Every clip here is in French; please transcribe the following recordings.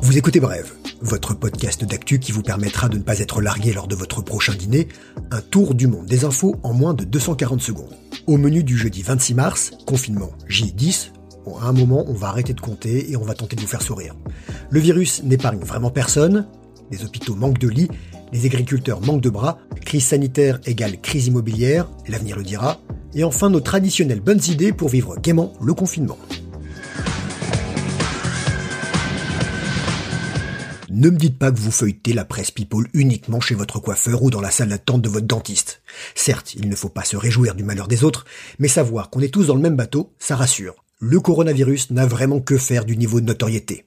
Vous écoutez Brève, votre podcast d'actu qui vous permettra de ne pas être largué lors de votre prochain dîner, un tour du monde des infos en moins de 240 secondes. Au menu du jeudi 26 mars, confinement J10, Bon, à un moment, on va arrêter de compter et on va tenter de vous faire sourire. Le virus n'épargne vraiment personne, les hôpitaux manquent de lits, les agriculteurs manquent de bras, crise sanitaire égale crise immobilière, l'avenir le dira, et enfin nos traditionnelles bonnes idées pour vivre gaiement le confinement. Ne me dites pas que vous feuilletez la presse People uniquement chez votre coiffeur ou dans la salle d'attente de votre dentiste. Certes, il ne faut pas se réjouir du malheur des autres, mais savoir qu'on est tous dans le même bateau, ça rassure. Le coronavirus n'a vraiment que faire du niveau de notoriété.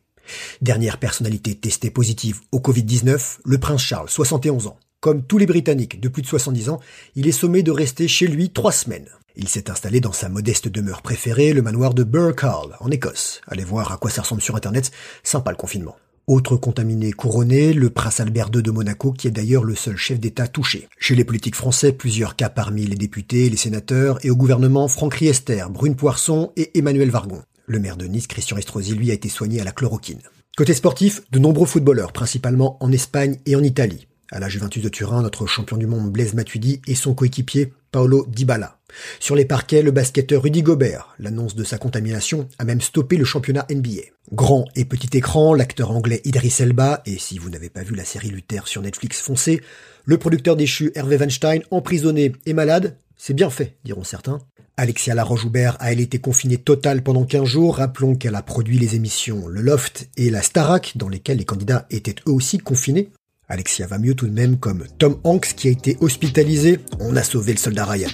Dernière personnalité testée positive au Covid-19, le prince Charles, 71 ans. Comme tous les Britanniques de plus de 70 ans, il est sommé de rester chez lui trois semaines. Il s'est installé dans sa modeste demeure préférée, le manoir de Hall, en Écosse. Allez voir à quoi ça ressemble sur internet, sympa le confinement. Autre contaminé couronné, le prince Albert II de Monaco, qui est d'ailleurs le seul chef d'État touché. Chez les politiques français, plusieurs cas parmi les députés, les sénateurs, et au gouvernement, Franck Riester, Brune Poisson et Emmanuel Vargon. Le maire de Nice, Christian Estrosi, lui, a été soigné à la chloroquine. Côté sportif, de nombreux footballeurs, principalement en Espagne et en Italie. À la Juventus de Turin, notre champion du monde Blaise Matuidi et son coéquipier Paolo Dybala. Sur les parquets, le basketteur Rudy Gobert. L'annonce de sa contamination a même stoppé le championnat NBA. Grand et petit écran, l'acteur anglais Idris Elba, et si vous n'avez pas vu la série Luther sur Netflix, foncez. Le producteur déchu Hervé Weinstein, emprisonné et malade, c'est bien fait, diront certains. Alexia Laroche-Joubert a elle été confinée totale pendant 15 jours. Rappelons qu'elle a produit les émissions Le Loft et La Starac, dans lesquelles les candidats étaient eux aussi confinés. Alexia va mieux tout de même comme Tom Hanks qui a été hospitalisé. On a sauvé le soldat Ryan.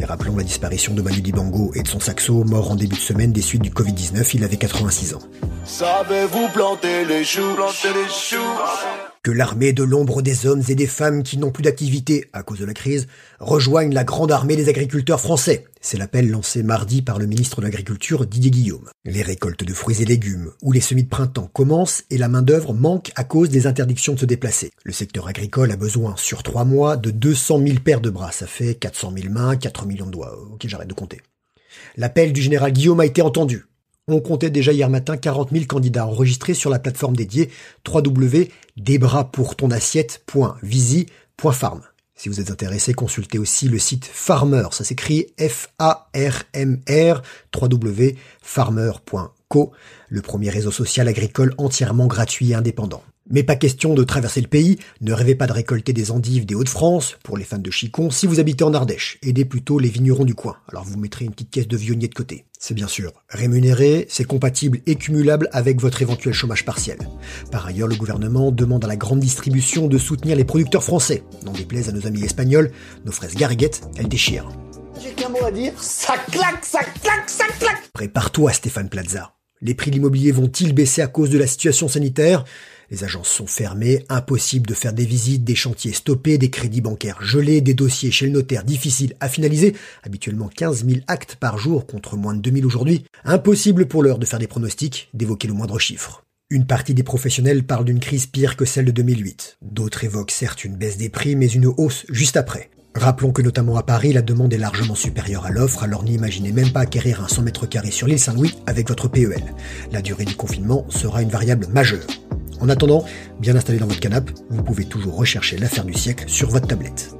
Et rappelons la disparition de Manu Dibango et de son saxo, mort en début de semaine des suites du Covid-19, il avait 86 ans. Savez-vous planter les choux que l'armée de l'ombre des hommes et des femmes qui n'ont plus d'activité à cause de la crise rejoignent la grande armée des agriculteurs français. C'est l'appel lancé mardi par le ministre de l'Agriculture Didier Guillaume. Les récoltes de fruits et légumes ou les semis de printemps commencent et la main-d'œuvre manque à cause des interdictions de se déplacer. Le secteur agricole a besoin sur trois mois de 200 000 paires de bras. Ça fait 400 000 mains, 4 millions de doigts. Ok, j'arrête de compter. L'appel du général Guillaume a été entendu. On comptait déjà hier matin 40 000 candidats enregistrés sur la plateforme dédiée www.desbraspourtonAssiette.visi.farm. Si vous êtes intéressé, consultez aussi le site Farmer, ça s'écrit F-A-R-M-R, www.farmer.co, le premier réseau social agricole entièrement gratuit et indépendant. Mais pas question de traverser le pays, ne rêvez pas de récolter des endives des Hauts-de-France, pour les fans de Chicon, si vous habitez en Ardèche, aidez plutôt les vignerons du coin, alors vous mettrez une petite caisse de vionnier de côté. C'est bien sûr rémunéré, c'est compatible et cumulable avec votre éventuel chômage partiel. Par ailleurs, le gouvernement demande à la grande distribution de soutenir les producteurs français. N'en déplaise à nos amis espagnols, nos fraises gariguettes, elles déchirent. J'ai qu'un mot à dire, ça claque, ça claque, ça claque Prépare-toi Stéphane Plaza. Les prix de l'immobilier vont-ils baisser à cause de la situation sanitaire? Les agences sont fermées, impossible de faire des visites, des chantiers stoppés, des crédits bancaires gelés, des dossiers chez le notaire difficiles à finaliser, habituellement 15 000 actes par jour contre moins de 2000 aujourd'hui. Impossible pour l'heure de faire des pronostics, d'évoquer le moindre chiffre. Une partie des professionnels parle d'une crise pire que celle de 2008. D'autres évoquent certes une baisse des prix, mais une hausse juste après. Rappelons que notamment à Paris, la demande est largement supérieure à l'offre, alors n'imaginez même pas acquérir un 100 mètres carrés sur l'île Saint-Louis avec votre PEL. La durée du confinement sera une variable majeure. En attendant, bien installé dans votre canapé, vous pouvez toujours rechercher l'affaire du siècle sur votre tablette.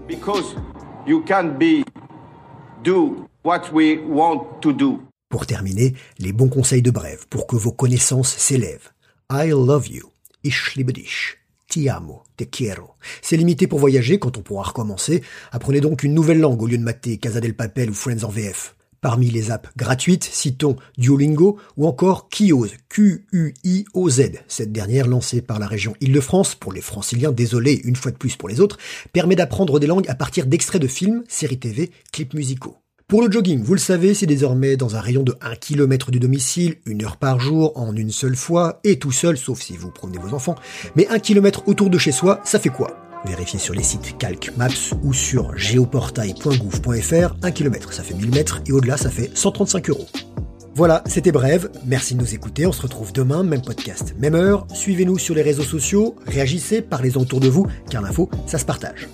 Pour terminer, les bons conseils de Brève pour que vos connaissances s'élèvent. I love you. Ich liebe dich. Ti amo. Te quiero. C'est limité pour voyager quand on pourra recommencer. Apprenez donc une nouvelle langue au lieu de mater Casa del Papel ou Friends en VF. Parmi les apps gratuites, citons Duolingo ou encore Kioz, Q-U-I-O-Z. Cette dernière, lancée par la région Île-de-France, pour les franciliens, désolé une fois de plus pour les autres, permet d'apprendre des langues à partir d'extraits de films, séries TV, clips musicaux. Pour le jogging, vous le savez, c'est désormais dans un rayon de 1 km du domicile, une heure par jour, en une seule fois, et tout seul, sauf si vous promenez vos enfants. Mais 1 km autour de chez soi, ça fait quoi? Vérifiez sur les sites Calc Maps ou sur géoportail.gouv.fr, 1 km ça fait 1000 mètres et au-delà ça fait 135 euros. Voilà, c'était bref, merci de nous écouter, on se retrouve demain, même podcast, même heure, suivez-nous sur les réseaux sociaux, réagissez, parlez-en autour de vous, car l'info, ça se partage.